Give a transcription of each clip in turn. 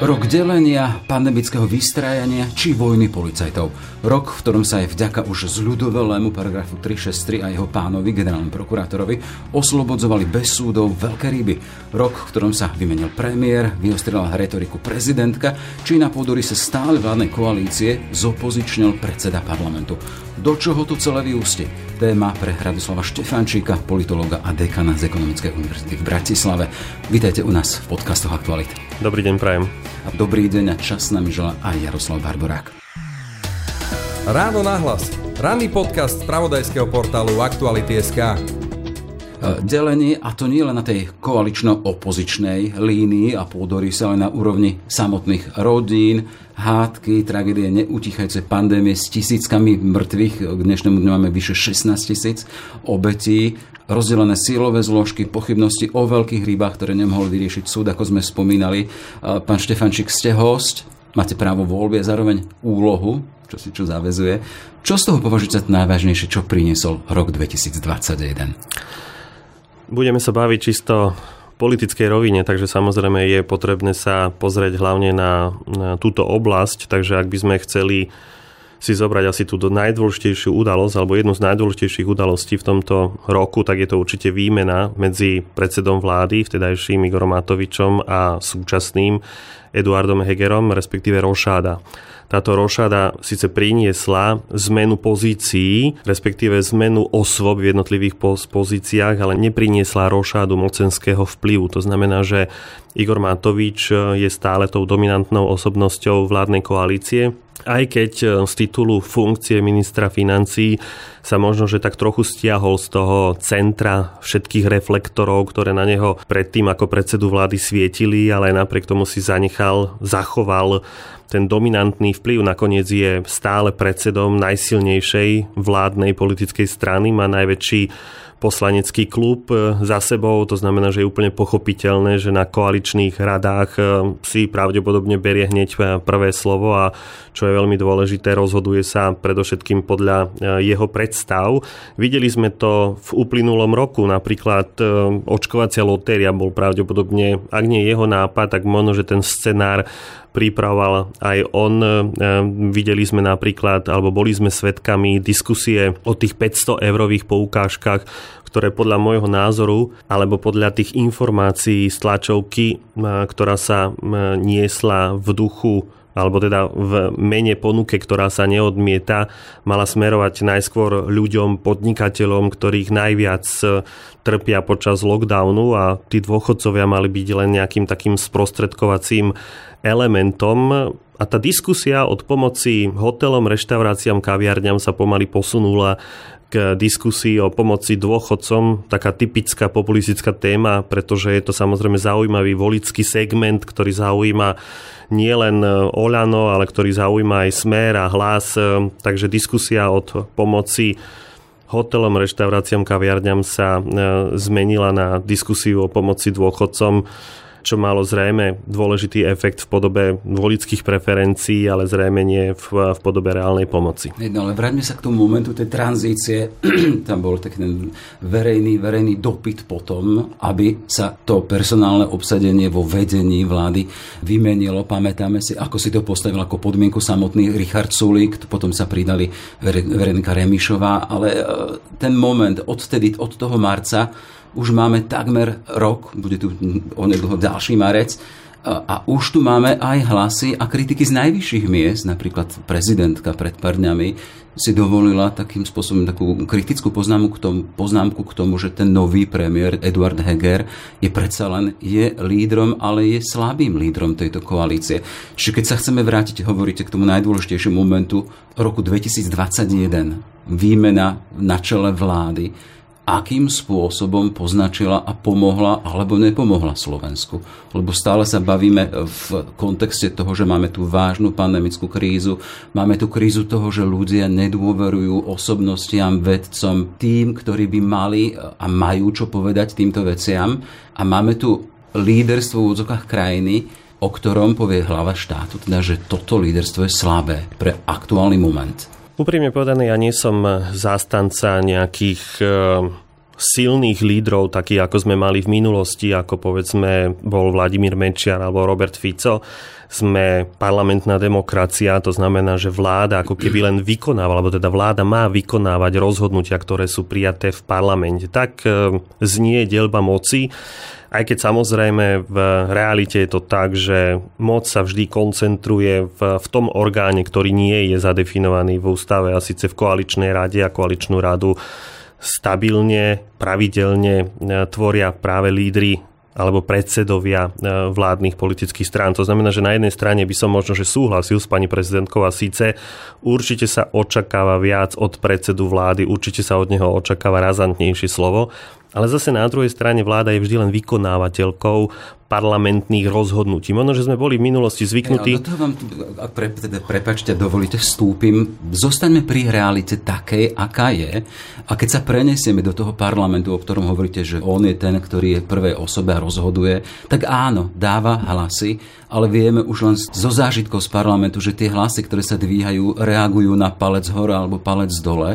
Rok delenia, pandemického vystrajania či vojny policajtov. Rok, v ktorom sa aj vďaka už zľudovelému paragrafu 363 a jeho pánovi, generálnom prokurátorovi, oslobodzovali bez súdov veľké ryby. Rok, v ktorom sa vymenil premiér, vyostrila retoriku prezidentka, či na pôdory sa stále vládnej koalície zopozičnil predseda parlamentu. Do čoho to celé vyústi? Téma pre Radoslava Štefančíka, politológa a dekana z Ekonomickej univerzity v Bratislave. Vítajte u nás v podcastoch Aktuality. Dobrý deň, prajem. A dobrý deň a čas nám žela aj Jaroslav Barborák. Ráno nahlas. Ranný podcast z pravodajského portálu Aktuality.sk. Delenie, a to nie len na tej koalično-opozičnej línii a pôdory sa, ale na úrovni samotných rodín, hádky, tragédie neutichajúce pandémie s tisíckami mŕtvych. K dnešnému dňu máme vyše 16 tisíc obetí, rozdelené sílové zložky, pochybnosti o veľkých rybách, ktoré nemohol vyriešiť súd, ako sme spomínali. Pán Štefančík, ste host, máte právo voľby a zároveň úlohu, čo si čo zavezuje. Čo z toho považujete za najvážnejšie, čo priniesol rok 2021? Budeme sa baviť čisto politickej rovine, takže samozrejme je potrebné sa pozrieť hlavne na, na túto oblasť, takže ak by sme chceli si zobrať asi tú najdôležitejšiu udalosť alebo jednu z najdôležitejších udalostí v tomto roku, tak je to určite výmena medzi predsedom vlády, vtedajším Igorom Matovičom a súčasným Eduardom Hegerom, respektíve Rošáda. Táto rošada síce priniesla zmenu pozícií, respektíve zmenu osôb v jednotlivých pozíciách, ale nepriniesla rošádu mocenského vplyvu. To znamená, že Igor Matovič je stále tou dominantnou osobnosťou vládnej koalície, aj keď z titulu funkcie ministra financí sa možno, že tak trochu stiahol z toho centra všetkých reflektorov, ktoré na neho predtým ako predsedu vlády svietili, ale napriek tomu si zanechal, zachoval ten dominantný vplyv. Nakoniec je stále predsedom najsilnejšej vládnej politickej strany, má najväčší poslanecký klub e, za sebou, to znamená, že je úplne pochopiteľné, že na koaličných radách e, si pravdepodobne berie hneď e, prvé slovo a čo je veľmi dôležité, rozhoduje sa predovšetkým podľa jeho predstav. Videli sme to v uplynulom roku, napríklad očkovacia lotéria bol pravdepodobne, ak nie jeho nápad, tak možno, že ten scenár pripravoval aj on. Videli sme napríklad, alebo boli sme svetkami diskusie o tých 500 eurových poukážkach, ktoré podľa môjho názoru alebo podľa tých informácií z tlačovky, ktorá sa niesla v duchu alebo teda v mene ponuke, ktorá sa neodmieta, mala smerovať najskôr ľuďom, podnikateľom, ktorých najviac e, trpia počas lockdownu a tí dôchodcovia mali byť len nejakým takým sprostredkovacím elementom. A tá diskusia od pomoci hotelom, reštauráciám, kaviarňam sa pomaly posunula k diskusii o pomoci dôchodcom, taká typická populistická téma, pretože je to samozrejme zaujímavý volický segment, ktorý zaujíma nielen Oľano, ale ktorý zaujíma aj Smer a Hlas. Takže diskusia od pomoci hotelom, reštauráciám, kaviarňam sa e, zmenila na diskusiu o pomoci dôchodcom čo malo zrejme dôležitý efekt v podobe volických preferencií, ale zrejme nie v, v podobe reálnej pomoci. No ale vráťme sa k tomu momentu tej tranzície. Tam bol taký verejný, verejný dopyt potom, aby sa to personálne obsadenie vo vedení vlády vymenilo. Pamätáme si, ako si to postavil ako podmienku samotný Richard Sulík, potom sa pridali Verenika Remišová, ale e, ten moment odtedy, od toho marca, už máme takmer rok, bude tu onedlho ďalší marec, a už tu máme aj hlasy a kritiky z najvyšších miest, napríklad prezidentka pred pár dňami si dovolila takým spôsobom takú kritickú poznámku k tomu, poznámku k tomu, že ten nový premiér Eduard Heger je predsa len je lídrom, ale je slabým lídrom tejto koalície. Čiže keď sa chceme vrátiť, hovoríte k tomu najdôležitejšiemu momentu roku 2021, výmena na čele vlády, akým spôsobom poznačila a pomohla alebo nepomohla Slovensku. Lebo stále sa bavíme v kontexte toho, že máme tú vážnu pandemickú krízu, máme tú krízu toho, že ľudia nedôverujú osobnostiam, vedcom, tým, ktorí by mali a majú čo povedať týmto veciam. A máme tu líderstvo v údzokách krajiny, o ktorom povie hlava štátu, teda, že toto líderstvo je slabé pre aktuálny moment. Úprimne povedané, ja nie som zástanca nejakých e, silných lídrov, takých ako sme mali v minulosti, ako povedzme bol Vladimír Mečiar alebo Robert Fico, sme parlamentná demokracia, to znamená, že vláda ako keby len vykonáva, alebo teda vláda má vykonávať rozhodnutia, ktoré sú prijaté v parlamente. Tak e, znie delba moci. Aj keď samozrejme v realite je to tak, že moc sa vždy koncentruje v, v tom orgáne, ktorý nie je zadefinovaný v ústave a síce v koaličnej rade a koaličnú radu stabilne, pravidelne e, tvoria práve lídry alebo predsedovia e, vládnych politických strán. To znamená, že na jednej strane by som možno, že súhlasil s pani prezidentkou a síce určite sa očakáva viac od predsedu vlády, určite sa od neho očakáva razantnejšie slovo, ale zase na druhej strane vláda je vždy len vykonávateľkou parlamentných rozhodnutí. Možno, že sme boli v minulosti zvyknutí... Ja, vám, ak pre, teda, prepačte, dovolíte, vstúpim. Zostaňme pri realite takej, aká je. A keď sa prenesieme do toho parlamentu, o ktorom hovoríte, že on je ten, ktorý je prvej osobe a rozhoduje, tak áno, dáva hlasy, ale vieme už len zo zážitkov z parlamentu, že tie hlasy, ktoré sa dvíhajú, reagujú na palec hore alebo palec dole.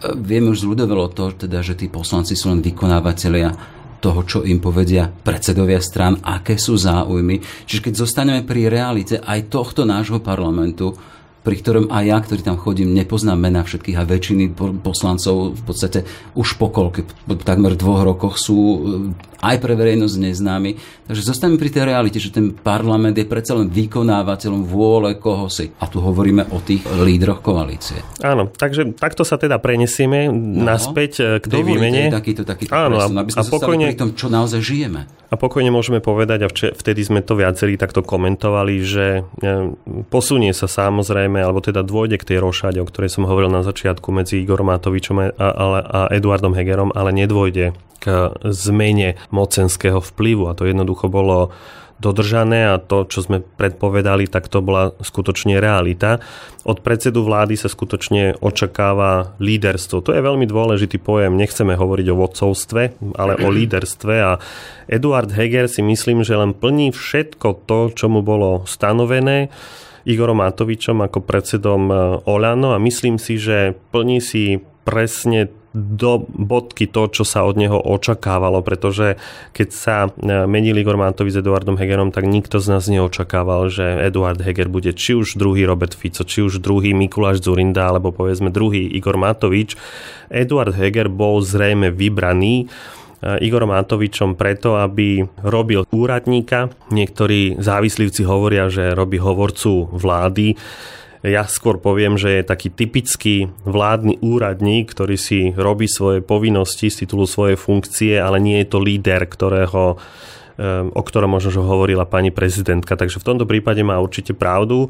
Vieme už z ľudovelo to, teda, že tí poslanci sú len vykonávateľia toho, čo im povedia predsedovia stran, aké sú záujmy. Čiže keď zostaneme pri realite aj tohto nášho parlamentu, pri ktorom aj ja, ktorý tam chodím, nepoznám mena všetkých a väčšiny poslancov v podstate už po koľke, po takmer dvoch rokoch sú eh, aj pre verejnosť neznámi. Takže zostaneme pri tej realite, že ten parlament je predsa len vykonávateľom vôle koho si. A tu hovoríme o tých lídroch koalície. Áno, takže takto sa teda prenesieme no, naspäť eh, k tej výmene. Takýto, takýto Áno, presun, aby sme a pokojne, pri tom, čo naozaj žijeme. A pokojne môžeme povedať, a vtedy sme to viacerí takto komentovali, že eh, posunie sa samozrejme samozrejme, alebo teda dôjde k tej rošade, o ktorej som hovoril na začiatku medzi Igorom Matovičom a, a, a Eduardom Hegerom, ale nedôjde k zmene mocenského vplyvu. A to jednoducho bolo dodržané a to, čo sme predpovedali, tak to bola skutočne realita. Od predsedu vlády sa skutočne očakáva líderstvo. To je veľmi dôležitý pojem. Nechceme hovoriť o vodcovstve, ale o líderstve a Eduard Heger si myslím, že len plní všetko to, čo mu bolo stanovené Igorom Matovičom ako predsedom e, Olano a myslím si, že plní si presne do bodky to, čo sa od neho očakávalo, pretože keď sa e, menil Igor Matovič s Eduardom Hegerom, tak nikto z nás neočakával, že Eduard Heger bude či už druhý Robert Fico, či už druhý Mikuláš Zurinda, alebo povedzme druhý Igor Matovič. Eduard Heger bol zrejme vybraný Igorom Matovičom preto, aby robil úradníka. Niektorí závislivci hovoria, že robí hovorcu vlády. Ja skôr poviem, že je taký typický vládny úradník, ktorý si robí svoje povinnosti z titulu svojej funkcie, ale nie je to líder, ktorého eh, o ktorom možno že hovorila pani prezidentka. Takže v tomto prípade má určite pravdu.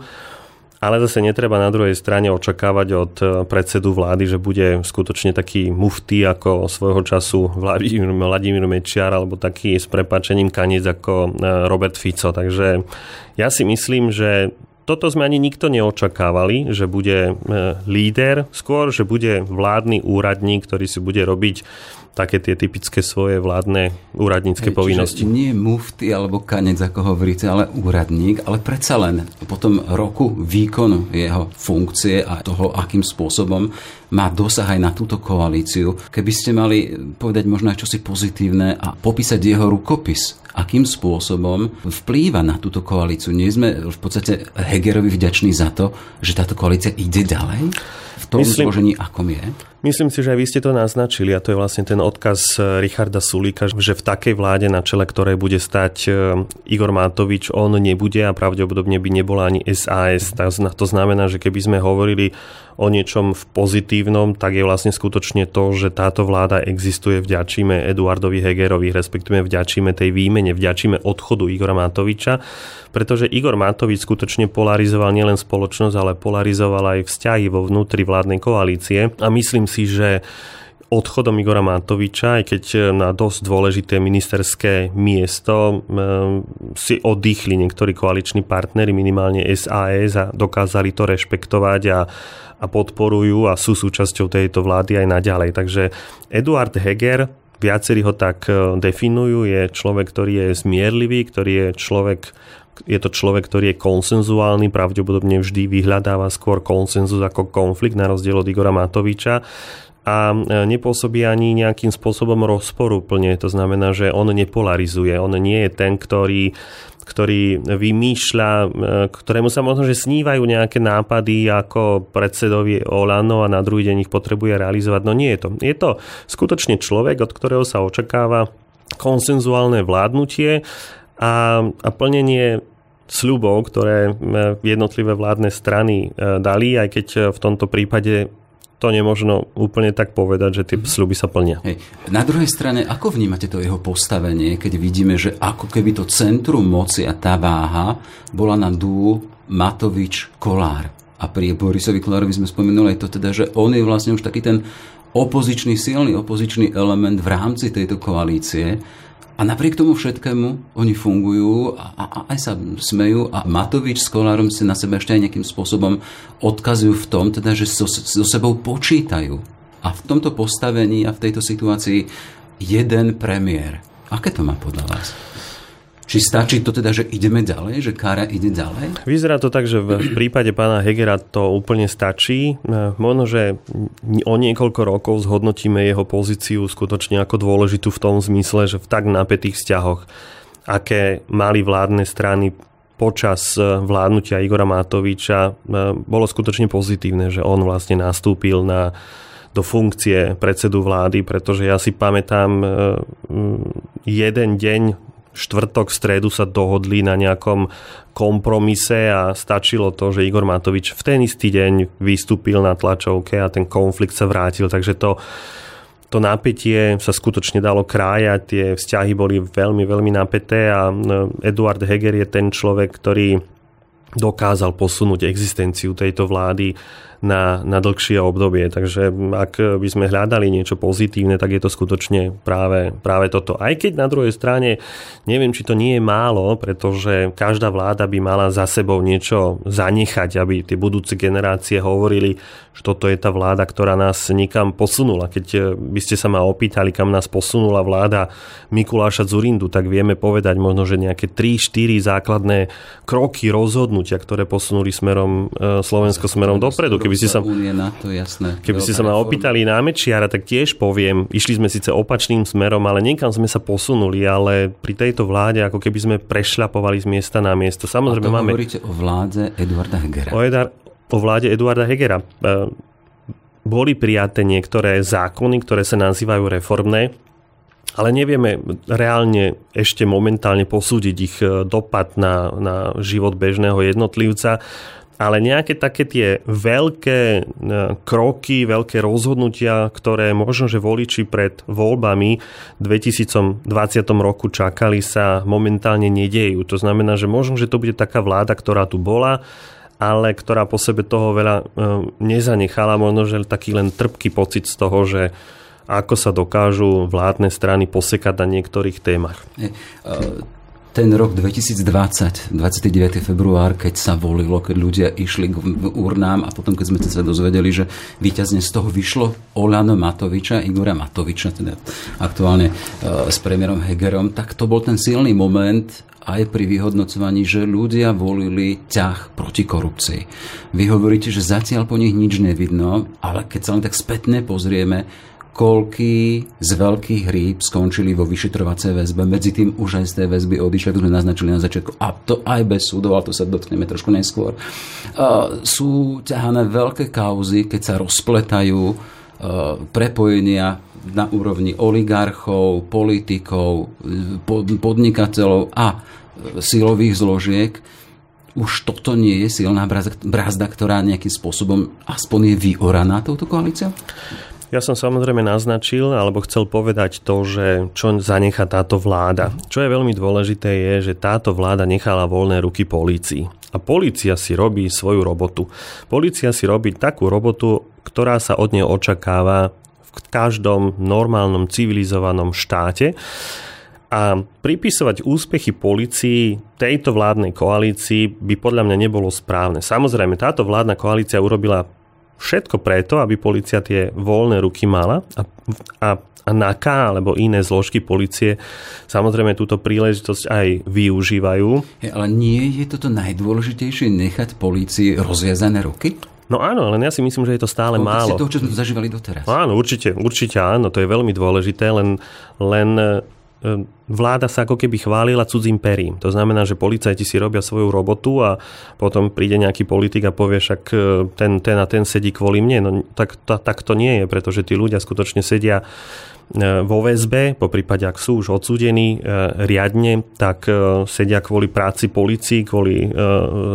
Ale zase netreba na druhej strane očakávať od e, predsedu vlády, že bude skutočne taký mufty ako svojho času Vladimír, Vladimír Mečiar alebo taký s prepačením kaniec ako e, Robert Fico. Takže ja si myslím, že toto sme ani nikto neočakávali, že bude e, líder, skôr, že bude vládny úradník, ktorý si bude robiť také tie typické svoje vládne úradnícke Hej, povinnosti. Nie mufty alebo kanec, ako hovoríte, ale úradník, ale predsa len po tom roku výkonu jeho funkcie a toho, akým spôsobom má dosah aj na túto koalíciu. Keby ste mali povedať možno aj čosi pozitívne a popísať jeho rukopis, akým spôsobom vplýva na túto koalíciu. Nie sme v podstate Hegerovi vďační za to, že táto koalícia ide ďalej v tom Myslím, zložení, akom je? Myslím si, že aj vy ste to naznačili a to je vlastne ten odkaz eh, Richarda Sulíka, že v takej vláde, na čele ktorej bude stať eh, Igor Matovič, on nebude a pravdepodobne by nebola ani SAS. To znamená, že keby sme hovorili o niečom v pozitívnom, tak je vlastne skutočne to, že táto vláda existuje, vďačíme Eduardovi Hegerovi, respektíve vďačíme tej výmene, vďačíme odchodu Igora Matoviča, pretože Igor Matovič skutočne polarizoval nielen spoločnosť, ale polarizoval aj vzťahy vo vnútri vládnej koalície. A myslím si, že odchodom Igora Matoviča, aj keď na dosť dôležité ministerské miesto si oddychli niektorí koaliční partnery, minimálne SAS a dokázali to rešpektovať a podporujú a sú súčasťou tejto vlády aj naďalej. Takže Eduard Heger, viacerí ho tak e, definujú, je človek, ktorý je zmierlivý, ktorý je človek, je to človek, ktorý je konsenzuálny, pravdepodobne vždy vyhľadáva skôr konsenzus ako konflikt, na rozdiel od Igora Matoviča a nepôsobí ani nejakým spôsobom rozporúplne. To znamená, že on nepolarizuje. On nie je ten, ktorý ktorý vymýšľa, e, ktorému sa možno, že snívajú nejaké nápady ako predsedovi Olano a na druhý deň ich potrebuje realizovať. No nie je to. Je to skutočne človek, od ktorého sa očakáva konsenzuálne vládnutie a, a plnenie sľubov, ktoré e, jednotlivé vládne strany e, dali, aj keď v tomto prípade to nemožno úplne tak povedať, že tie mhm. sľuby sa plnia. Hej. Na druhej strane, ako vnímate to jeho postavenie, keď vidíme, že ako keby to centrum moci a tá váha bola na dú Matovič Kolár. A pri Borisovi Kolárovi sme spomenuli aj to teda, že on je vlastne už taký ten opozičný, silný opozičný element v rámci tejto koalície a napriek tomu všetkému oni fungujú a, a, a aj sa smejú a Matovič s Kolárom si na sebe ešte aj nejakým spôsobom odkazujú v tom, teda, že so, so sebou počítajú. A v tomto postavení a v tejto situácii jeden premiér. Aké to má podľa vás? Či stačí to teda, že ideme ďalej, že Kára ide ďalej? Vyzerá to tak, že v prípade pána Hegera to úplne stačí. E, možno, že o niekoľko rokov zhodnotíme jeho pozíciu skutočne ako dôležitú v tom zmysle, že v tak napätých vzťahoch, aké mali vládne strany počas e, vládnutia Igora Matoviča, e, bolo skutočne pozitívne, že on vlastne nastúpil na do funkcie predsedu vlády, pretože ja si pamätám jeden deň štvrtok, stredu sa dohodli na nejakom kompromise a stačilo to, že Igor Matovič v ten istý deň vystúpil na tlačovke a ten konflikt sa vrátil. Takže to, to napätie sa skutočne dalo krájať, tie vzťahy boli veľmi, veľmi napäté a no, Eduard Heger je ten človek, ktorý dokázal posunúť existenciu tejto vlády na, na dlhšie obdobie. Takže ak by sme hľadali niečo pozitívne, tak je to skutočne práve, práve toto. Aj keď na druhej strane neviem, či to nie je málo, pretože každá vláda by mala za sebou niečo zanechať, aby tie budúce generácie hovorili, že toto je tá vláda, ktorá nás nikam posunula. Keď by ste sa ma opýtali, kam nás posunula vláda Mikuláša Zurindu, tak vieme povedať možno, že nejaké 3-4 základné kroky, rozhodnutia, ktoré posunuli smerom e, Slovensko smerom dopredu. Keby ste sa, NATO, jasné. Keby ste sa ma opýtali na Mečiara, tak tiež poviem, išli sme síce opačným smerom, ale niekam sme sa posunuli, ale pri tejto vláde ako keby sme prešľapovali z miesta na miesto. Samozrejme A to máme... hovoríte o vláde Eduarda Hegera. O, Edar, o vláde Eduarda Hegera. E, boli prijaté niektoré zákony, ktoré sa nazývajú reformné, ale nevieme reálne ešte momentálne posúdiť ich e, dopad na, na život bežného jednotlivca ale nejaké také tie veľké e, kroky, veľké rozhodnutia, ktoré možno, že voliči pred voľbami v 2020 roku čakali sa momentálne nedejú. To znamená, že možno, že to bude taká vláda, ktorá tu bola, ale ktorá po sebe toho veľa e, nezanechala, možno, že taký len trpký pocit z toho, že ako sa dokážu vládne strany posekať na niektorých témach. E, ten rok 2020, 29. február, keď sa volilo, keď ľudia išli k urnám a potom, keď sme sa dozvedeli, že víťazne z toho vyšlo Olano Matoviča, Igora Matoviča, teda aktuálne e, s premiérom Hegerom, tak to bol ten silný moment aj pri vyhodnocovaní, že ľudia volili ťah proti korupcii. Vy hovoríte, že zatiaľ po nich nič nevidno, ale keď sa len tak spätne pozrieme, koľky z veľkých rýb skončili vo vyšetrovacej väzbe. Medzi tým už aj z tej väzby odišli, ako sme naznačili na začiatku. A to aj bez súdov, ale to sa dotkneme trošku neskôr. Uh, sú ťahané veľké kauzy, keď sa rozpletajú uh, prepojenia na úrovni oligarchov, politikov, podnikateľov a silových zložiek. Už toto nie je silná brázda, ktorá nejakým spôsobom aspoň je vyoraná touto koalíciou? Ja som samozrejme naznačil, alebo chcel povedať to, že čo zanecha táto vláda. Čo je veľmi dôležité je, že táto vláda nechala voľné ruky polícii. A polícia si robí svoju robotu. Polícia si robí takú robotu, ktorá sa od nej očakáva v každom normálnom civilizovanom štáte. A pripisovať úspechy policii tejto vládnej koalícii by podľa mňa nebolo správne. Samozrejme, táto vládna koalícia urobila Všetko preto, aby policia tie voľné ruky mala a, a a NAKA alebo iné zložky policie samozrejme túto príležitosť aj využívajú. Ale nie je toto najdôležitejšie nechať polícii rozviazané ruky? No áno, len ja si myslím, že je to stále v málo. toho, čo sme zažívali doteraz. Áno, určite, určite áno, to je veľmi dôležité, len, len vláda sa ako keby chválila cudzím perím. To znamená, že policajti si robia svoju robotu a potom príde nejaký politik a povie, však e, ten, ten a ten sedí kvôli mne. No tak, to, tak to nie je, pretože tí ľudia skutočne sedia E, vo väzbe, po prípade ak sú už odsúdení e, riadne, tak sedia kvôli práci policii, kvôli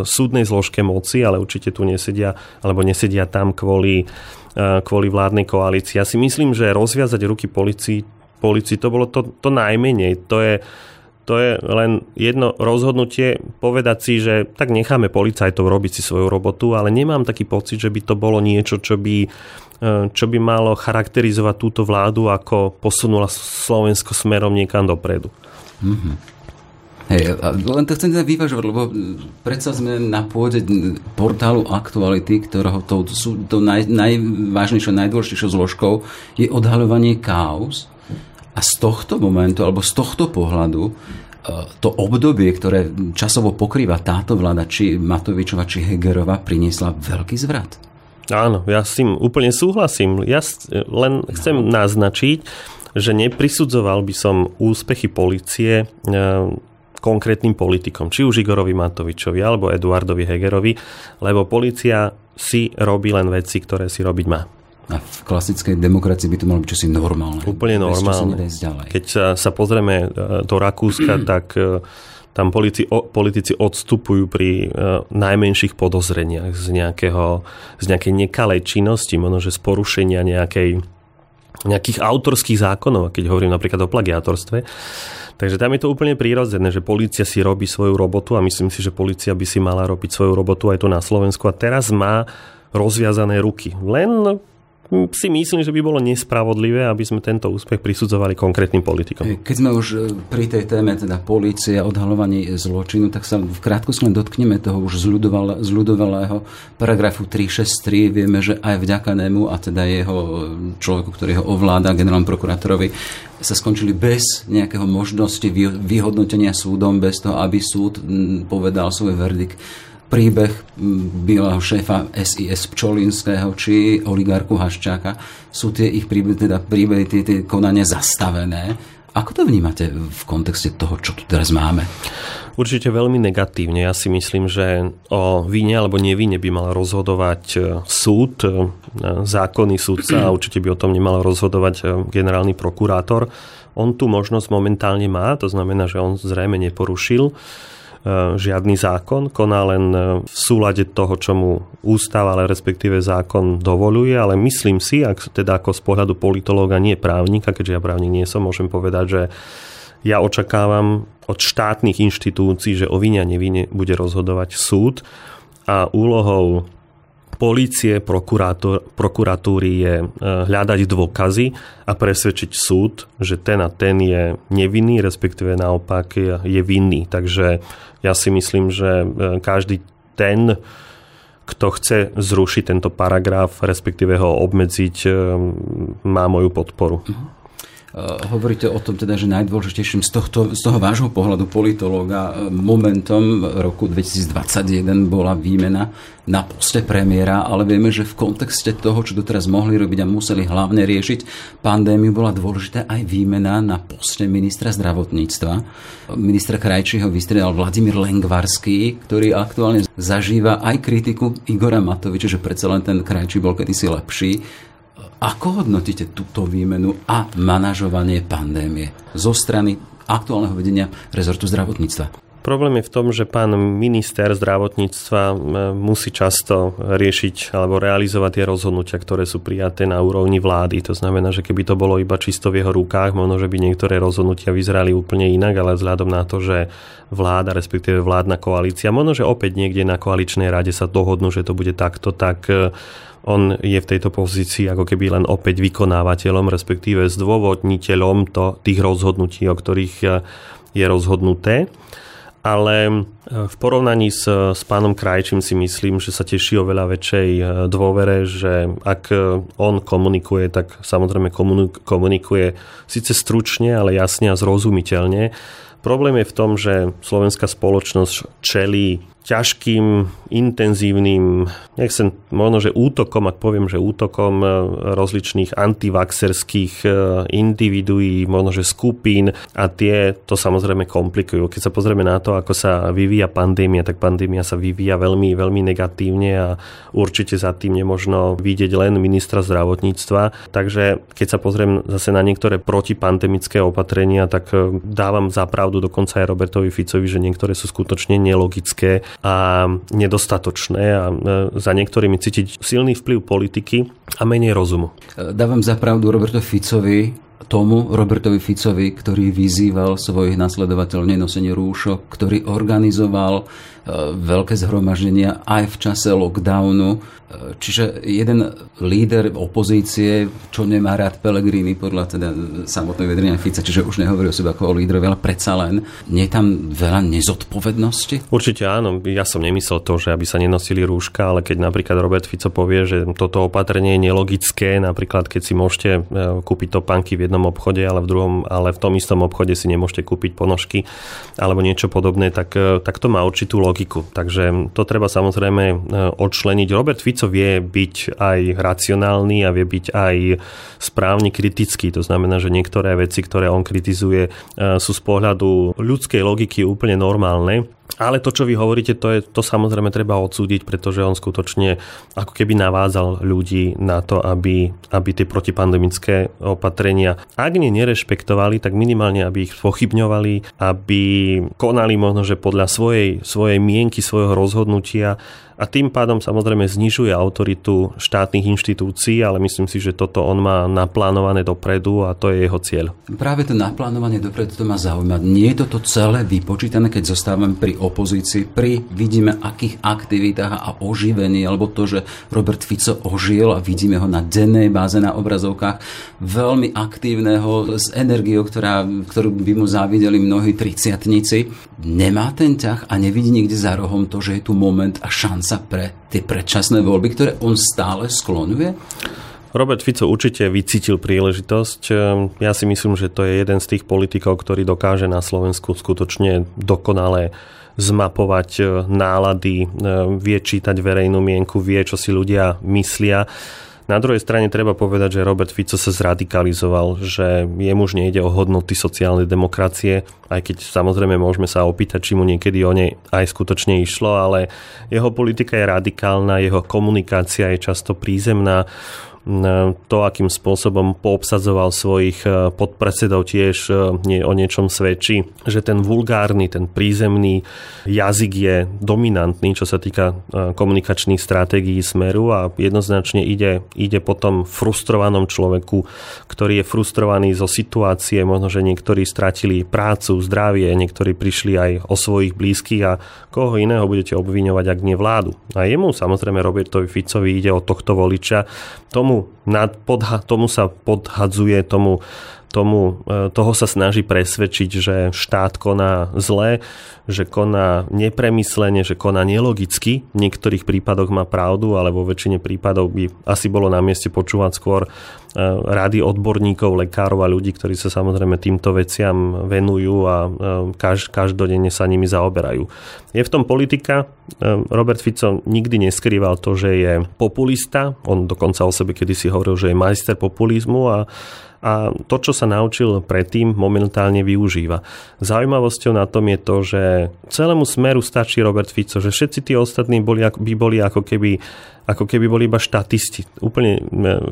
súdnej zložke moci, ale určite tu nesedia, alebo nesedia tam kvôli, kvôli vládnej koalícii. Ja si myslím, že rozviazať ruky policii, policii to bolo to, to najmenej. To je, to je len jedno rozhodnutie povedať si, že tak necháme policajtov robiť si svoju robotu, ale nemám taký pocit, že by to bolo niečo, čo by E, čo by malo charakterizovať túto vládu, ako posunula Slovensko smerom niekam dopredu. Mm-hmm. Hej, len to chcem teda vyvažovať, lebo predsa sme na pôde portálu Aktuality, ktorého to, sú, to naj, najvážnejšou, najdôležitejšou zložkou je odhaľovanie kaos. A z tohto momentu, alebo z tohto pohľadu, e, to obdobie, ktoré časovo pokrýva táto vláda, či Matovičova, či Hegerova, priniesla veľký zvrat. Áno, ja s tým úplne súhlasím. Ja len chcem naznačiť, že neprisudzoval by som úspechy policie e, konkrétnym politikom, či už Igorovi Matovičovi alebo Eduardovi Hegerovi, lebo policia si robí len veci, ktoré si robiť má. A v klasickej demokracii by to malo byť čosi normálne. Úplne normálne. Keď sa, sa pozrieme e, do Rakúska, tak e, tam politici, o, politici odstupujú pri e, najmenších podozreniach z, nejakého, z nejakej nekalej činnosti, možno že z porušenia nejakej, nejakých autorských zákonov, keď hovorím napríklad o plagiátorstve. Takže tam je to úplne prírodzené, že policia si robí svoju robotu a myslím si, že policia by si mala robiť svoju robotu aj tu na Slovensku a teraz má rozviazané ruky. Len si myslím, že by bolo nespravodlivé, aby sme tento úspech prisudzovali konkrétnym politikom. Keď sme už e, pri tej téme, teda polície a odhalovanie zločinu, tak sa v krátkosti len dotkneme toho už zľudovalého paragrafu 363. Vieme, že aj vďaka nemu a teda jeho e, človeku, ktorý ho ovláda, generálnom prokurátorovi, sa skončili bez nejakého možnosti vyhodnotenia súdom, bez toho, aby súd povedal svoj verdikt príbeh bývalého šéfa SIS Pčolinského či oligarku Haščáka. Sú tie ich príbehy, teda príbehy, tie, tie konania zastavené. Ako to vnímate v kontexte toho, čo tu teraz máme? Určite veľmi negatívne. Ja si myslím, že o vine alebo nevine by mal rozhodovať e, súd, e, zákonný súdca a určite by o tom nemal rozhodovať e, generálny prokurátor. On tu možnosť momentálne má, to znamená, že on zrejme neporušil žiadny zákon, koná len e, v súlade toho, čo mu ústav, ale respektíve zákon dovoluje, ale myslím si, ak teda ako z pohľadu politológa nie právnika, keďže ja právnik nie som, môžem povedať, že ja očakávam od štátnych inštitúcií, že o vine a nevine bude rozhodovať súd. A úlohou polície, prokuratúry je e, hľadať dôkazy a presvedčiť súd, že ten a ten je nevinný, respektíve naopak je vinný. Takže ja si myslím, že e, každý ten, kto chce zrušiť tento paragraf, respektíve ho obmedziť, e, má moju podporu. Uh-huh. Eh, hovoríte o tom teda, že najdôležitejším z, tohto, z toho vášho pohľadu politológa eh, momentom roku 2021 bola výmena na poste premiéra, ale vieme, že v kontexte toho, čo doteraz mohli robiť a museli hlavne riešiť pandémiu, bola dôležitá aj výmena na poste ministra zdravotníctva. Ministra Krajčího vystriedal Vladimír Lengvarský, ktorý aktuálne zažíva aj kritiku Igora Matoviča, že predsa len ten Krajčí bol kedysi lepší. Ako hodnotíte túto výmenu a manažovanie pandémie zo strany aktuálneho vedenia rezortu zdravotníctva? Problém je v tom, že pán minister zdravotníctva musí často riešiť alebo realizovať tie rozhodnutia, ktoré sú prijaté na úrovni vlády. To znamená, že keby to bolo iba čisto v jeho rukách, možno, že by niektoré rozhodnutia vyzerali úplne inak, ale vzhľadom na to, že vláda, respektíve vládna koalícia, možno, že opäť niekde na koaličnej rade sa dohodnú, že to bude takto, tak on je v tejto pozícii ako keby len opäť vykonávateľom, respektíve zdôvodniteľom to, tých rozhodnutí, o ktorých e, je rozhodnuté. Ale e, v porovnaní s, s pánom Krajčím si myslím, že sa teší o veľa väčšej e, dôvere, že ak on komunikuje, tak samozrejme komunikuje síce stručne, ale jasne a zrozumiteľne. Problém je v tom, že slovenská spoločnosť čelí ťažkým, intenzívnym, nechcem možno, že útokom, ak poviem, že útokom e, rozličných antivaxerských e, individuí, možno, že skupín a tie to samozrejme komplikujú. Keď sa pozrieme na to, ako sa vyvíja pandémia, tak pandémia sa vyvíja veľmi, veľmi negatívne a určite za tým nemožno vidieť len ministra zdravotníctva. Takže keď sa pozriem zase na niektoré protipandemické opatrenia, tak e, dávam zapravdu dokonca aj Robertovi Ficovi, že niektoré sú skutočne nelogické a nedostatočné a e, za niektorými cítiť silný vplyv politiky a menej rozumu. Dávam za pravdu Roberto Ficovi, tomu Robertovi Ficovi, ktorý vyzýval svojich nasledovateľov nenosenie rúšok, ktorý organizoval E, veľké zhromaždenia aj v čase lockdownu. E, čiže jeden líder opozície, čo nemá rád Pelegrini podľa teda samotného vedenia Fica, čiže už nehovorí o sebe ako o lídrovi, ale predsa len, nie je tam veľa nezodpovednosti? Určite áno. Ja som nemyslel to, že aby sa nenosili rúška, ale keď napríklad Robert Fico povie, že toto opatrenie je nelogické, napríklad keď si môžete e, kúpiť topánky v jednom obchode, ale v druhom, ale v tom istom obchode si nemôžete kúpiť ponožky alebo niečo podobné, tak, tak to má určitú logiku logiku. Takže to treba samozrejme e, odčleniť. Robert Fico vie byť aj racionálny a vie byť aj správne kritický. To znamená, že niektoré veci, ktoré on kritizuje, e, sú z pohľadu ľudskej logiky úplne normálne. Ale to, čo vy hovoríte, to, je, to samozrejme treba odsúdiť, pretože on skutočne ako keby navádzal ľudí na to, aby, aby tie protipandemické opatrenia, ak nie nerešpektovali, tak minimálne, aby ich pochybňovali, aby konali možno, že podľa svojej, svojej mienky, svojho rozhodnutia a tým pádom samozrejme znižuje autoritu štátnych inštitúcií, ale myslím si, že toto on má naplánované dopredu a to je jeho cieľ. Práve to naplánovanie dopredu to ma zaujíma. Nie je toto celé vypočítané, keď zostávame pri opozícii, pri vidíme akých aktivitách a oživení, alebo to, že Robert Fico ožil a vidíme ho na dennej báze na obrazovkách, veľmi aktívneho s energiou, ktorá, ktorú by mu závideli mnohí triciatníci. Nemá ten ťah a nevidí nikde za rohom to, že je tu moment a šanca šanca pre tie predčasné voľby, ktoré on stále skloňuje? Robert Fico určite vycítil príležitosť. Ja si myslím, že to je jeden z tých politikov, ktorý dokáže na Slovensku skutočne dokonale zmapovať e, nálady, e, vie čítať verejnú mienku, vie, čo si ľudia myslia. Na druhej strane treba povedať, že Robert Fico sa zradikalizoval, že jemu už nejde o hodnoty sociálnej demokracie, aj keď samozrejme môžeme sa opýtať, či mu niekedy o nej aj skutočne išlo, ale jeho politika je radikálna, jeho komunikácia je často prízemná to, akým spôsobom poobsadzoval svojich e, podpredsedov tiež e, nie, o niečom svedčí, že ten vulgárny, ten prízemný jazyk je dominantný, čo sa týka e, komunikačných stratégií smeru a jednoznačne ide, ide potom frustrovanom človeku, ktorý je frustrovaný zo situácie, možno, že niektorí stratili prácu, zdravie, niektorí prišli aj o svojich blízkych a koho iného budete obviňovať, ak nie vládu. A jemu samozrejme Robertovi Ficovi ide o tohto voliča, tomu nad, podha, tomu sa podhadzuje, tomu, tomu, e, toho sa snaží presvedčiť, že štát koná zle, že koná nepremyslene, že koná nelogicky. V niektorých prípadoch má pravdu, ale vo väčšine prípadov by asi bolo na mieste počúvať skôr rady odborníkov, lekárov a ľudí, ktorí sa samozrejme týmto veciam venujú a e, kaž, každodenne sa nimi zaoberajú. Je v tom politika. E, Robert Fico nikdy neskrýval to, že je populista. On dokonca o sebe kedysi hovoril, že je majster populizmu a a to, čo sa naučil predtým, momentálne využíva. Zaujímavosťou na tom je to, že celému smeru stačí Robert Fico, že všetci tí ostatní boli, by boli ako keby ako keby boli iba štatisti, úplne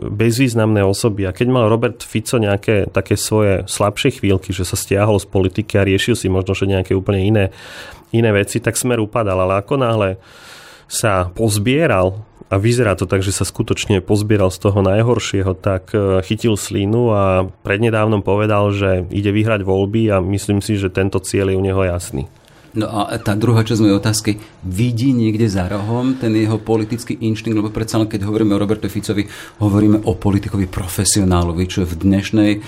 bezvýznamné osoby. A keď mal Robert Fico nejaké také svoje slabšie chvíľky, že sa stiahol z politiky a riešil si možno že nejaké úplne iné, iné veci, tak smer upadal. Ale ako náhle sa pozbieral a vyzerá to tak, že sa skutočne pozbieral z toho najhoršieho, tak e, chytil slínu a prednedávnom povedal, že ide vyhrať voľby a myslím si, že tento cieľ je u neho jasný. No a tá druhá časť mojej otázky, vidí niekde za rohom ten jeho politický inštinkt, lebo predsa len keď hovoríme o Roberto Ficovi, hovoríme o politikovi profesionálovi, čo je v dnešnej e,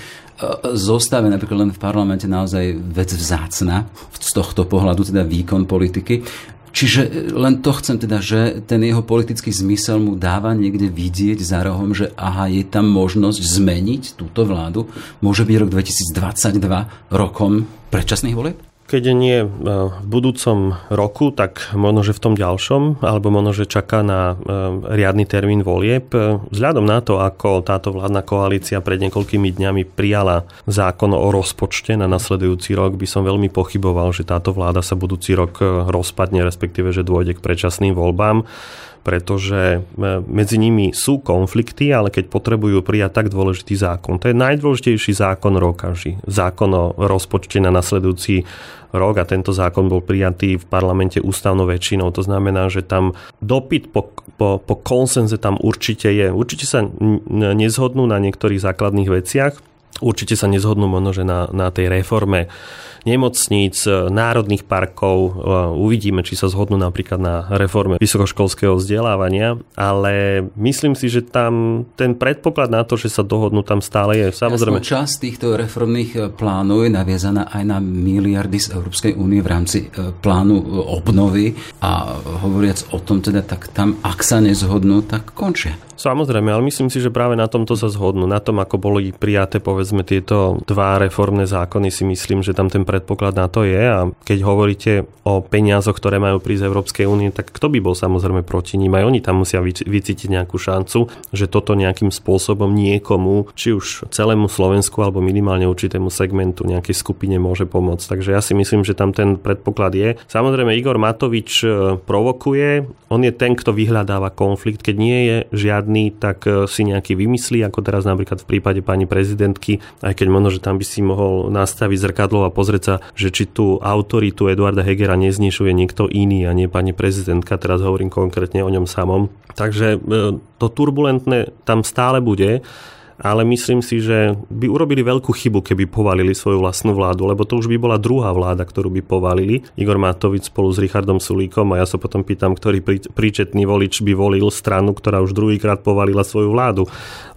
zostave napríklad len v parlamente naozaj vec vzácna z tohto pohľadu, teda výkon politiky. Čiže len to chcem teda, že ten jeho politický zmysel mu dáva niekde vidieť za rohom, že aha, je tam možnosť zmeniť túto vládu. Môže byť rok 2022 rokom predčasných volieb? Keď nie e, v budúcom roku, tak možno, že v tom ďalšom, alebo možno, že čaká na e, riadny termín volieb. Vzhľadom na to, ako táto vládna koalícia pred niekoľkými dňami prijala zákon o rozpočte na nasledujúci rok, by som veľmi pochyboval, že táto vláda sa budúci rok rozpadne, respektíve, že dôjde k predčasným voľbám pretože e, medzi nimi sú konflikty, ale keď potrebujú prijať tak dôležitý zákon, to je najdôležitejší zákon roka, zákon o rozpočte na nasledujúci rok a tento zákon bol prijatý v parlamente ústavnou väčšinou. To znamená, že tam dopyt po, po, po konsenze tam určite je. Určite sa nezhodnú na niektorých základných veciach, určite sa nezhodnú možno, že na, na tej reforme nemocníc, e, národných parkov. E, uvidíme, či sa zhodnú napríklad na reforme vysokoškolského vzdelávania, ale myslím si, že tam ten predpoklad na to, že sa dohodnú tam stále je. Samozrejme. Jasno, časť týchto reformných e, plánov je naviazaná aj na miliardy z Európskej únie v rámci plánu obnovy a hovoriac o tom teda, tak tam, ak sa nezhodnú, tak končia. Samozrejme, ale myslím si, že práve na tomto sa zhodnú. Na tom, ako boli prijaté povedzme tieto dva reformné zákony, si myslím, že tam ten predpoklad na to je. A keď hovoríte o peniazoch, ktoré majú prísť z Európskej únie, tak kto by bol samozrejme proti ním? Aj oni tam musia vycítiť nejakú šancu, že toto nejakým spôsobom niekomu, či už celému Slovensku alebo minimálne určitému segmentu nejakej skupine môže pomôcť. Takže ja si myslím, že tam ten predpoklad je. Samozrejme, Igor Matovič e, provokuje, on je ten, kto vyhľadáva konflikt. Keď nie je žiadny žiadny, tak e, si nejaký vymyslí, ako teraz napríklad v prípade pani prezidentky, aj keď možno, že tam by si mohol nastaviť zrkadlo a pozrieť sa, že či tú autoritu Eduarda Hegera neznišuje niekto iný a nie pani prezidentka, teraz hovorím konkrétne o ňom samom. Takže e, to turbulentné tam stále bude ale myslím si, že by urobili veľkú chybu, keby povalili svoju vlastnú vládu, lebo to už by bola druhá vláda, ktorú by povalili. Igor Matovič spolu s Richardom Sulíkom a ja sa potom pýtam, ktorý príčetný volič by volil stranu, ktorá už druhýkrát povalila svoju vládu.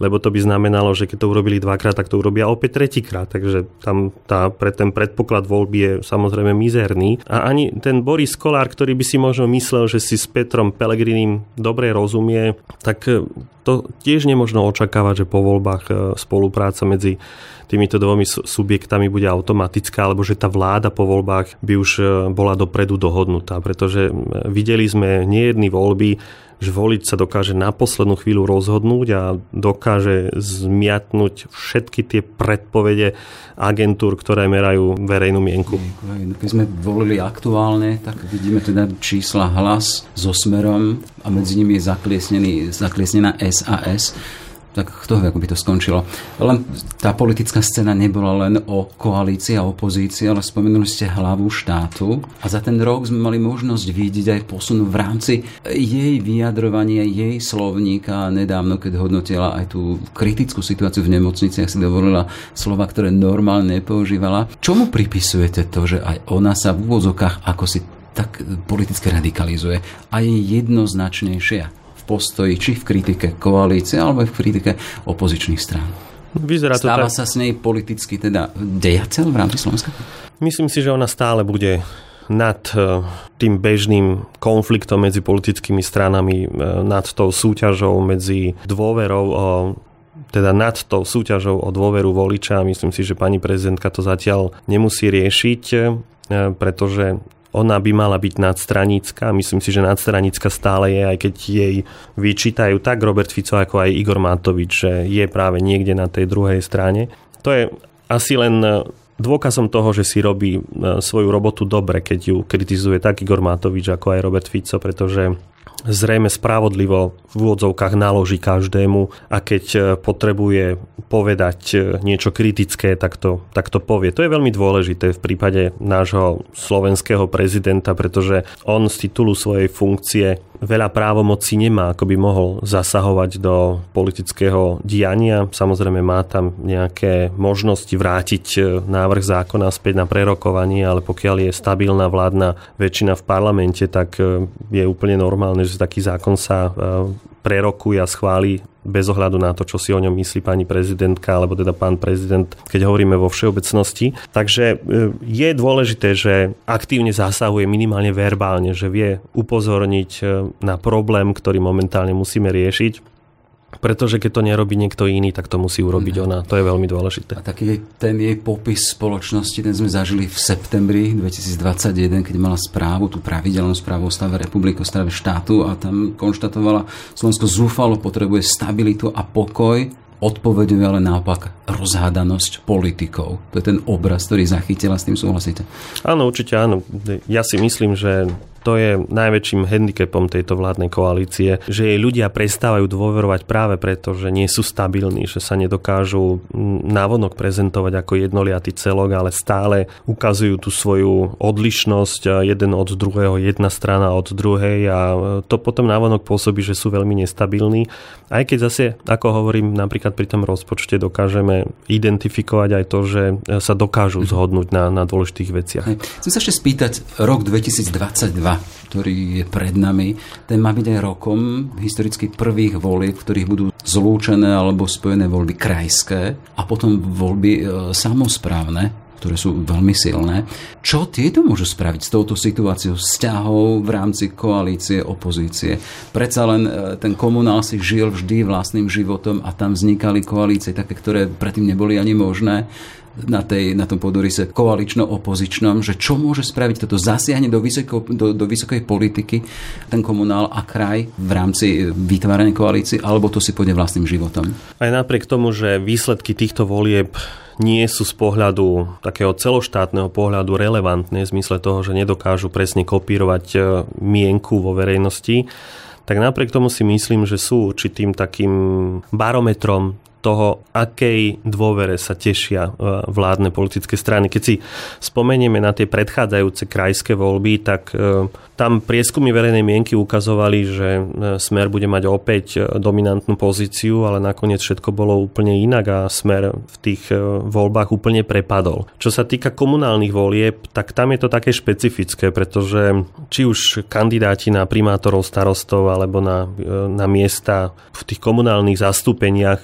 Lebo to by znamenalo, že keď to urobili dvakrát, tak to urobia opäť tretíkrát. Takže tam tá, pre ten predpoklad voľby je samozrejme mizerný. A ani ten Boris Kolár, ktorý by si možno myslel, že si s Petrom Pelegrinim dobre rozumie, tak to tiež nemožno očakávať, že po voľbách e, spolupráca medzi týmito dvomi subjektami bude automatická, alebo že tá vláda po voľbách by už e, bola dopredu dohodnutá, pretože videli sme nejedny voľby, že volič sa dokáže na poslednú chvíľu rozhodnúť a dokáže zmiatnúť všetky tie predpovede agentúr, ktoré merajú verejnú mienku. Keď sme volili aktuálne, tak vidíme teda čísla hlas so smerom a medzi nimi je zakliesnená SAS tak kto vie, ako by to skončilo. Len tá politická scéna nebola len o koalícii a opozícii, ale spomenuli ste hlavu štátu a za ten rok sme mali možnosť vidieť aj posun v rámci jej vyjadrovania, jej slovníka. Nedávno, keď hodnotila aj tú kritickú situáciu v nemocniciach, si dovolila slova, ktoré normálne nepoužívala. Čomu pripisujete to, že aj ona sa v úvozokách ako si tak politicky radikalizuje a je jednoznačnejšia? Postoji, či v kritike koalície, alebo v kritike opozičných strán. Vyzerá to Stáva tak... sa s nej politicky teda dejacel v rámci Slovenska? Myslím si, že ona stále bude nad e, tým bežným konfliktom medzi politickými stranami, e, nad tou súťažou medzi dôverou o teda nad tou súťažou o dôveru voliča. Myslím si, že pani prezidentka to zatiaľ nemusí riešiť, e, pretože ona by mala byť nadstranická. Myslím si, že nadstranická stále je, aj keď jej vyčítajú tak Robert Fico ako aj Igor Matovič, že je práve niekde na tej druhej strane. To je asi len dôkazom toho, že si robí e, svoju robotu dobre, keď ju kritizuje tak Igor Matovič ako aj Robert Fico, pretože zrejme spravodlivo v úvodzovkách naloží každému a keď e, potrebuje povedať e, niečo kritické, tak to, tak to povie. To je veľmi dôležité v prípade nášho slovenského prezidenta, pretože on z titulu svojej funkcie veľa právomocí nemá, ako by mohol zasahovať do politického diania. Samozrejme má tam nejaké možnosti vrátiť e, návrh zákona späť na prerokovanie, ale pokiaľ je stabilná vládna väčšina v parlamente, tak je úplne normálne, že taký zákon sa e, prerokuje a schváli bez ohľadu na to, čo si o ňom myslí pani prezidentka alebo teda pán prezident, keď hovoríme vo všeobecnosti. Takže e, je dôležité, že aktívne zasahuje minimálne verbálne, že vie upozorniť e, na problém, ktorý momentálne musíme riešiť pretože keď to nerobí niekto iný, tak to musí urobiť mm. ona. To je veľmi dôležité. A taký ten jej popis spoločnosti, ten sme zažili v septembri 2021, keď mala správu, tú pravidelnú správu o stave republiky, o stave štátu a tam konštatovala, Slovensko zúfalo potrebuje stabilitu a pokoj odpoveduje ale naopak rozhádanosť politikov. To je ten obraz, ktorý zachytila, s tým súhlasíte? Áno, určite áno. Ja si myslím, že to je najväčším handicapom tejto vládnej koalície, že jej ľudia prestávajú dôverovať práve preto, že nie sú stabilní, že sa nedokážu návonok prezentovať ako jednoliatý celok, ale stále ukazujú tú svoju odlišnosť jeden od druhého, jedna strana od druhej a to potom návonok pôsobí, že sú veľmi nestabilní. Aj keď zase, ako hovorím, napríklad pri tom rozpočte dokážeme identifikovať aj to, že sa dokážu zhodnúť na, na dôležitých veciach. Chcem sa ešte spýtať, rok 2022 ktorý je pred nami, ten má byť aj rokom historicky prvých volieb, v ktorých budú zlúčené alebo spojené voľby krajské a potom voľby e, samozprávne ktoré sú veľmi silné. Čo tieto môžu spraviť s touto situáciou vzťahov v rámci koalície, opozície? Predsa len e, ten komunál si žil vždy vlastným životom a tam vznikali koalície také, ktoré predtým neboli ani možné na, tej, na tom podorise koalično-opozičnom, že čo môže spraviť toto zasiahne do, vysoko, do, do vysokej politiky ten komunál a kraj v rámci vytvárania koalície, alebo to si pôjde vlastným životom? Aj napriek tomu, že výsledky týchto volieb nie sú z pohľadu takého celoštátneho pohľadu relevantné v zmysle toho, že nedokážu presne kopírovať e, mienku vo verejnosti, tak napriek tomu si myslím, že sú určitým takým barometrom toho, akej dôvere sa tešia e, vládne politické strany. Keď si spomenieme na tie predchádzajúce krajské voľby, tak e, tam prieskumy verejnej mienky ukazovali, že e, Smer bude mať opäť dominantnú pozíciu, ale nakoniec všetko bolo úplne inak a Smer v tých voľbách úplne prepadol. Čo sa týka komunálnych volieb, tak tam je to také špecifické, pretože či už kandidáti na primátorov, starostov alebo na, na miesta v tých komunálnych zastúpeniach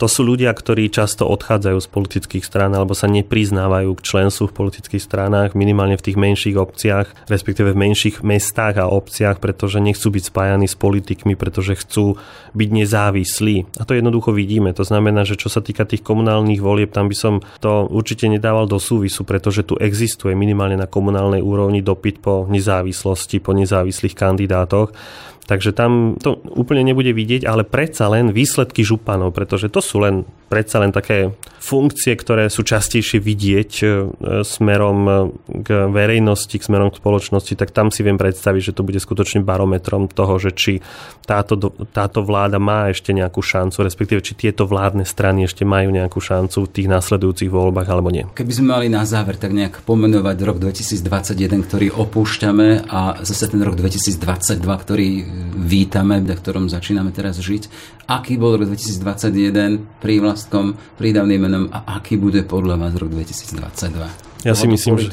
to sú ľudia, ktorí často odchádzajú z politických strán alebo sa nepriznávajú k členstvu v politických stranách, minimálne v tých menších obciach, respektíve v menších mestách a obciach, pretože nechcú byť spájani s politikmi, pretože chcú byť nezávislí. A to jednoducho vidíme. To znamená, že čo sa týka tých komunálnych volieb, tam by som to určite nedával do súvisu, pretože tu existuje minimálne na komunálnej úrovni dopyt po nezávislosti, po nezávislých kandidátoch. Takže tam to úplne nebude vidieť, ale predsa len výsledky županov, pretože to sú len predsa len také funkcie, ktoré sú častejšie vidieť e, smerom e, k verejnosti, k smerom k spoločnosti, tak tam si viem predstaviť, že to bude skutočne barometrom toho, že či táto, táto vláda má ešte nejakú šancu, respektíve či tieto vládne strany ešte majú nejakú šancu v tých následujúcich voľbách alebo nie. Keby sme mali na záver tak nejak pomenovať rok 2021, ktorý opúšťame a zase ten rok 2022, ktorý vítame, v ktorom začíname teraz žiť. Aký bol rok 2021 pri vlastkom prídavným menom a aký bude podľa vás rok 2022? Ja si, myslím, že,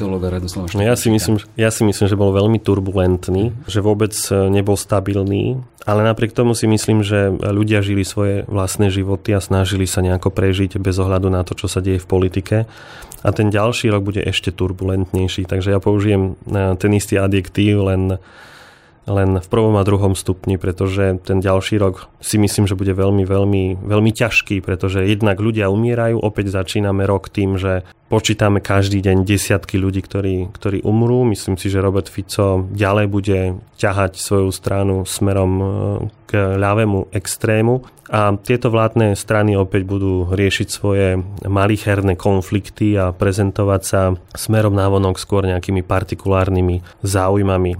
ja, si myslím, ja si myslím, že bol veľmi turbulentný, že vôbec e, nebol stabilný, ale napriek tomu si myslím, že ľudia žili svoje vlastné životy a snažili sa nejako prežiť bez ohľadu na to, čo sa deje v politike. A ten ďalší rok bude ešte turbulentnejší, takže ja použijem e, ten istý adjektív, len len v prvom a druhom stupni, pretože ten ďalší rok si myslím, že bude veľmi, veľmi, veľmi ťažký, pretože jednak ľudia umierajú, opäť začíname rok tým, že počítame každý deň desiatky ľudí, ktorí, ktorí umrú. Myslím si, že Robert Fico ďalej bude ťahať svoju stranu smerom e, k ľavému extrému a tieto vládne strany opäť budú riešiť svoje malicherné konflikty a prezentovať sa smerom návonok skôr nejakými partikulárnymi záujmami. E,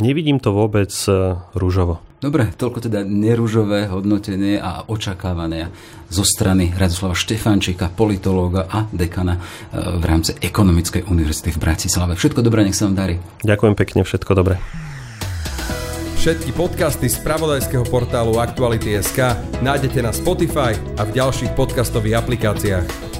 nevidím to vôbec e, rúžovo. Dobre, toľko teda nerúžové hodnotenie a očakávania zo strany Radoslava Štefančíka, politológa a dekana v rámci Ekonomickej univerzity v Bratislave. Všetko dobré, nech sa vám darí. Ďakujem pekne, všetko dobré. Všetky podcasty z pravodajského portálu Aktuality.sk nájdete na Spotify a v ďalších podcastových aplikáciách.